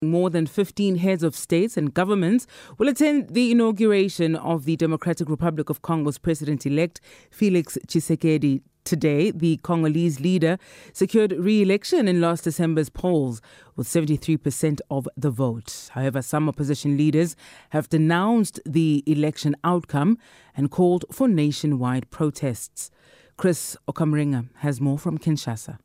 More than 15 heads of states and governments will attend the inauguration of the Democratic Republic of Congo's president elect, Felix Tshisekedi. Today, the Congolese leader secured re election in last December's polls with 73% of the vote. However, some opposition leaders have denounced the election outcome and called for nationwide protests. Chris Okamringa has more from Kinshasa.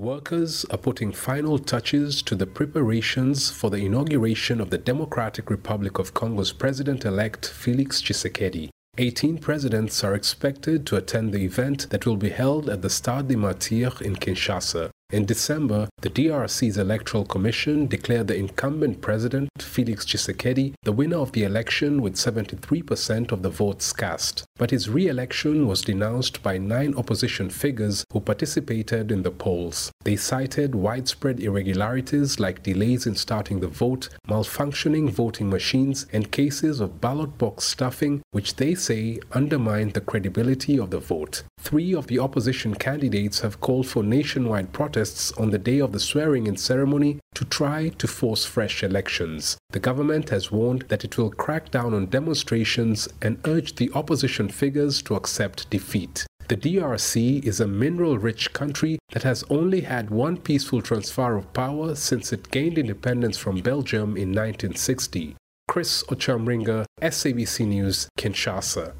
Workers are putting final touches to the preparations for the inauguration of the Democratic Republic of Congo's president elect Felix Tshisekedi. 18 presidents are expected to attend the event that will be held at the Stade des Martyrs in Kinshasa. In December, the DRC's Electoral Commission declared the incumbent president, Felix Tshisekedi, the winner of the election with 73% of the votes cast. But his re election was denounced by nine opposition figures who participated in the polls. They cited widespread irregularities like delays in starting the vote, malfunctioning voting machines, and cases of ballot box stuffing, which they say undermined the credibility of the vote. Three of the opposition candidates have called for nationwide protests on the day of the swearing in ceremony to try to force fresh elections. The government has warned that it will crack down on demonstrations and urged the opposition figures to accept defeat. The DRC is a mineral rich country that has only had one peaceful transfer of power since it gained independence from Belgium in 1960. Chris Ochamringa, SABC News, Kinshasa.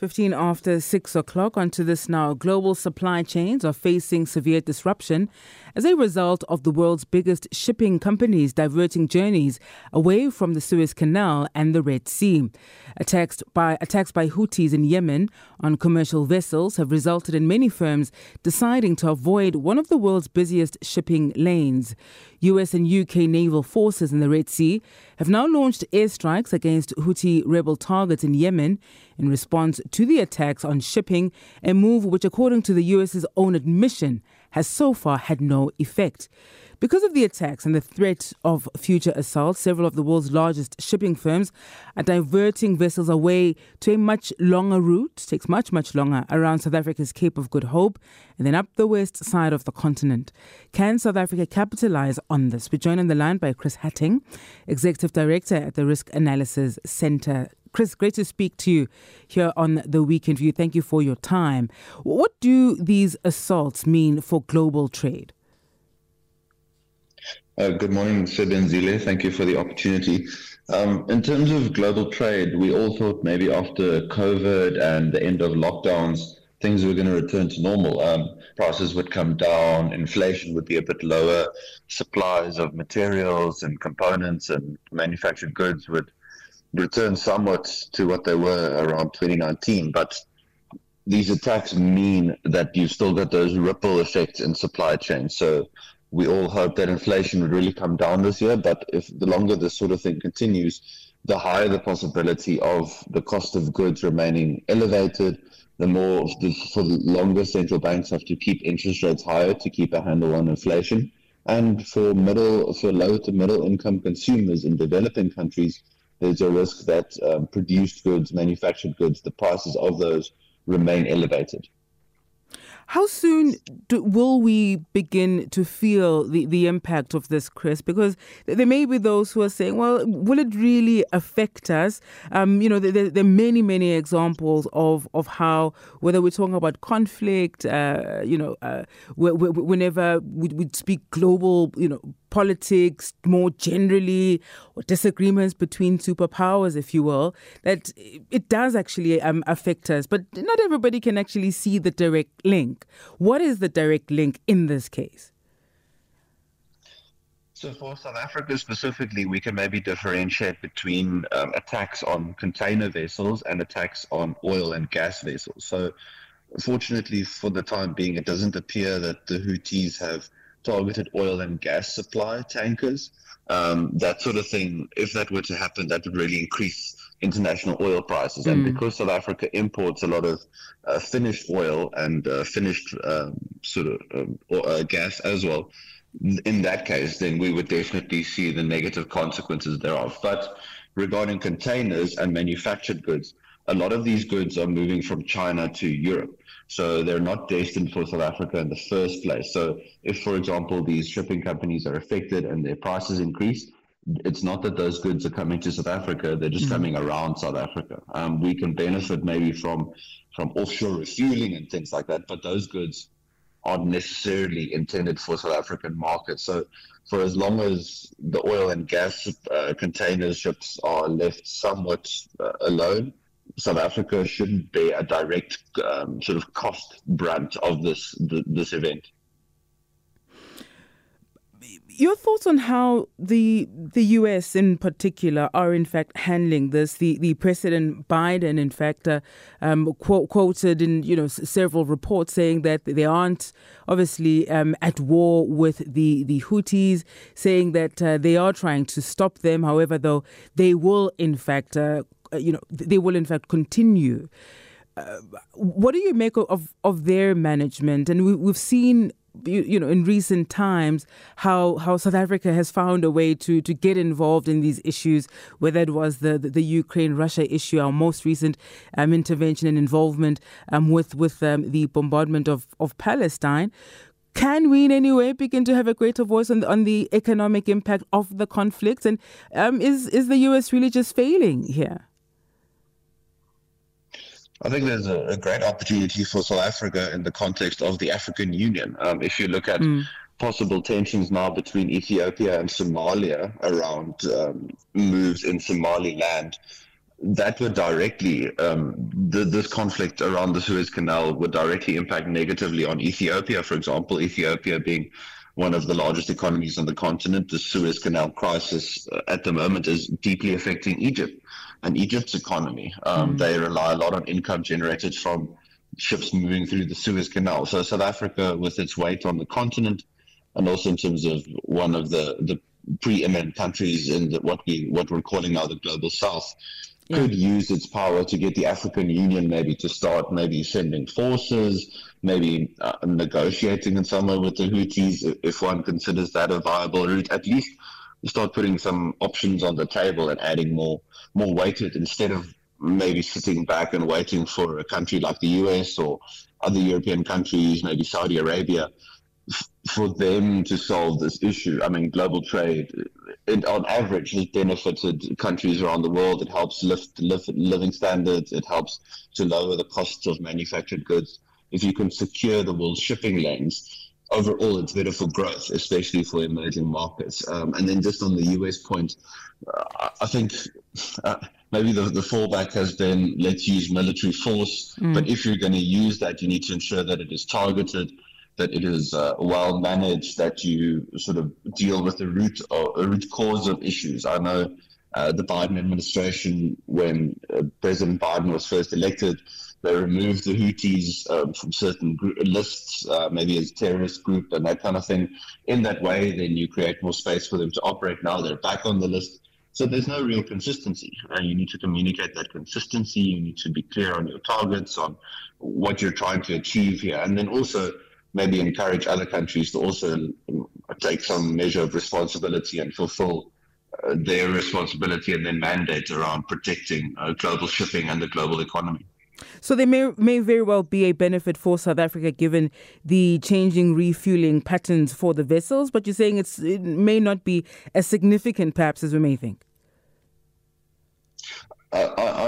15 after 6 o'clock. Onto this now. Global supply chains are facing severe disruption as a result of the world's biggest shipping companies diverting journeys away from the Suez Canal and the Red Sea. Attacks by, attacks by Houthis in Yemen on commercial vessels have resulted in many firms deciding to avoid one of the world's busiest shipping lanes. US and UK naval forces in the Red Sea have now launched airstrikes against Houthi rebel targets in Yemen in response to the attacks on shipping, a move which, according to the US's own admission, has so far had no effect. Because of the attacks and the threat of future assaults, several of the world's largest shipping firms are diverting vessels away to a much longer route, takes much, much longer, around South Africa's Cape of Good Hope and then up the west side of the continent. Can South Africa capitalize on this? We're joined on the line by Chris Hattingh, Executive Director at the Risk Analysis Center. Chris, great to speak to you here on the Weekend View. Thank you for your time. What do these assaults mean for global trade? Uh, good morning, Sebenzile. Thank you for the opportunity. Um, in terms of global trade, we all thought maybe after COVID and the end of lockdowns, things were going to return to normal. Um, prices would come down, inflation would be a bit lower, supplies of materials and components and manufactured goods would return somewhat to what they were around 2019. But these attacks mean that you've still got those ripple effects in supply chains. So we all hope that inflation would really come down this year. But if the longer this sort of thing continues, the higher the possibility of the cost of goods remaining elevated, the more the, for the longer central banks have to keep interest rates higher to keep a handle on inflation. And for middle, for low to middle income consumers in developing countries, there's a risk that um, produced goods, manufactured goods, the prices of those remain elevated. How soon do, will we begin to feel the, the impact of this, Chris? Because there may be those who are saying, well, will it really affect us? Um, you know, there, there, are many, many examples of, of how, whether we're talking about conflict, uh, you know, uh, whenever we, we speak global, you know, politics more generally, or disagreements between superpowers, if you will, that it does actually um, affect us. But not everybody can actually see the direct link. What is the direct link in this case? So for South Africa specifically, we can maybe differentiate between um, attacks on container vessels and attacks on oil and gas vessels. So fortunately, for the time being, it doesn't appear that the Houthis have targeted oil and gas supply tankers. Um, that sort of thing, if that were to happen, that would really increase international oil prices. Mm. And because South Africa imports a lot of uh, finished oil and uh, finished um, sort of um, uh, gas as well, in that case, then we would definitely see the negative consequences thereof. But regarding containers and manufactured goods, a lot of these goods are moving from China to Europe. So they're not destined for South Africa in the first place. So if, for example, these shipping companies are affected and their prices increase, it's not that those goods are coming to South Africa; they're just mm-hmm. coming around South Africa. Um, we can benefit maybe from from offshore refueling and things like that, but those goods aren't necessarily intended for South African markets. So, for as long as the oil and gas uh, container ships are left somewhat uh, alone, South Africa shouldn't bear a direct um, sort of cost brunt of this this event. Your thoughts on how the the U.S. in particular are in fact handling this? The the President Biden, in fact, uh, um, quote, quoted in you know several reports saying that they aren't obviously um, at war with the the Houthis, saying that uh, they are trying to stop them. However, though they will in fact, uh, you know, they will in fact continue. Uh, what do you make of of their management? And we, we've seen you, you, know in recent times how how South Africa has found a way to to get involved in these issues whether it was the the, the Ukraine Russia issue our most recent um, intervention and involvement um, with with um, the bombardment of of Palestine can we in any way begin to have a greater voice on the, on the economic impact of the conflict and um, is is the US really just failing here I think there's a, a, great opportunity for South Africa in the context of the African Union. Um, if you look at mm. possible tensions now between Ethiopia and Somalia around um, moves in Somaliland, that would directly, um, the, this conflict around the Suez Canal would directly impact negatively on Ethiopia, for example, Ethiopia being one of the largest economies on the continent. The Suez Canal crisis uh, at the moment is deeply affecting Egypt and Egypt's economy. Um, mm. They rely a lot on income generated from ships moving through the Suez Canal. So South Africa, with its weight on the continent, and also in terms of one of the the preeminent countries in the, what we what we're calling now the global South, yeah. could use its power to get the African Union maybe to start maybe sending forces, maybe uh, negotiating in some way with the Houthis if one considers that a viable route. At least start putting some options on the table and adding more more weight to it instead of maybe sitting back and waiting for a country like the US or other European countries, maybe Saudi Arabia, for them to solve this issue. I mean, global trade, it, on average, has benefited countries around the world. It helps lift, lift living standards. It helps to lower the costs of manufactured goods. If you can secure the world's shipping lanes, overall it's better for growth, especially for emerging markets. Um, and then just on the US point, uh, I think uh, maybe the, the fallback has been let's use military force. Mm. But if you're going to use that, you need to ensure that it is targeted, that it is uh, well managed, that you sort of deal with the root or root cause of issues. I know uh, the Biden administration, when uh, President Biden was first elected, they removed the Houthis um, from certain lists, uh, maybe as terrorist group and that kind of thing. In that way, then you create more space for them to operate. Now they're back on the list. So there's no real consistency. And you need to communicate that consistency. You need to be clear on your targets, on what you're trying to achieve here. And then also maybe encourage other countries to also take some measure of responsibility and fulfill uh, their responsibility and their mandate around protecting uh, global shipping and the global economy. So there may may very well be a benefit for South Africa given the changing refueling patterns for the vessels, but you're saying it may not be as significant perhaps as we may think.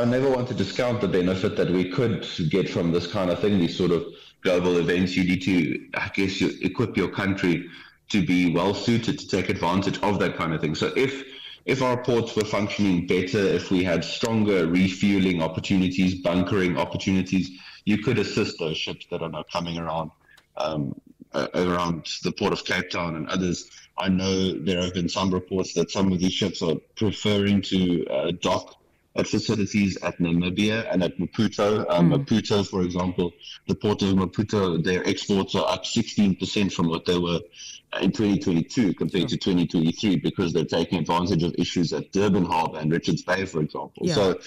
I, never want to discount the benefit that we could get from this kind of thing, these sort of global events. You need to, I guess, you equip your country to be well suited to take advantage of that kind of thing. So if if our ports were functioning better, if we had stronger refueling opportunities, bunkering opportunities, you could assist those ships that are now coming around um, uh, around the port of Cape Town and others. I know there have been some reports that some of these ships are preferring to uh, dock at facilities at Namibia and at Maputo. Um, mm. Maputo, for example, the port of Maputo, their exports are up 16% from what they were in 2022 compared to 2023 because they're taking advantage of issues at Durban Harbour and Richards Bay, for example. Yeah. So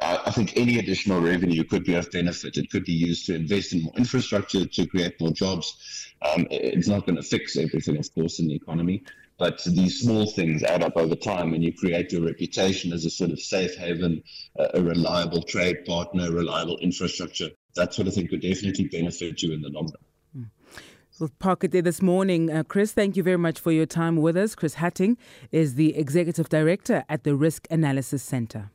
I think any additional revenue could be of benefit. It could be used to invest in more infrastructure to create more jobs. Um, it's not going to fix everything, of course, in the economy, But these small things add up over time, and you create your reputation as a sort of safe haven, a reliable trade partner, reliable infrastructure. That sort of thing could definitely benefit you in the long run. Mm. We'll park there this morning. Uh, Chris, thank you very much for your time with us. Chris Hattingh is the Executive Director at the Risk Analysis Centre.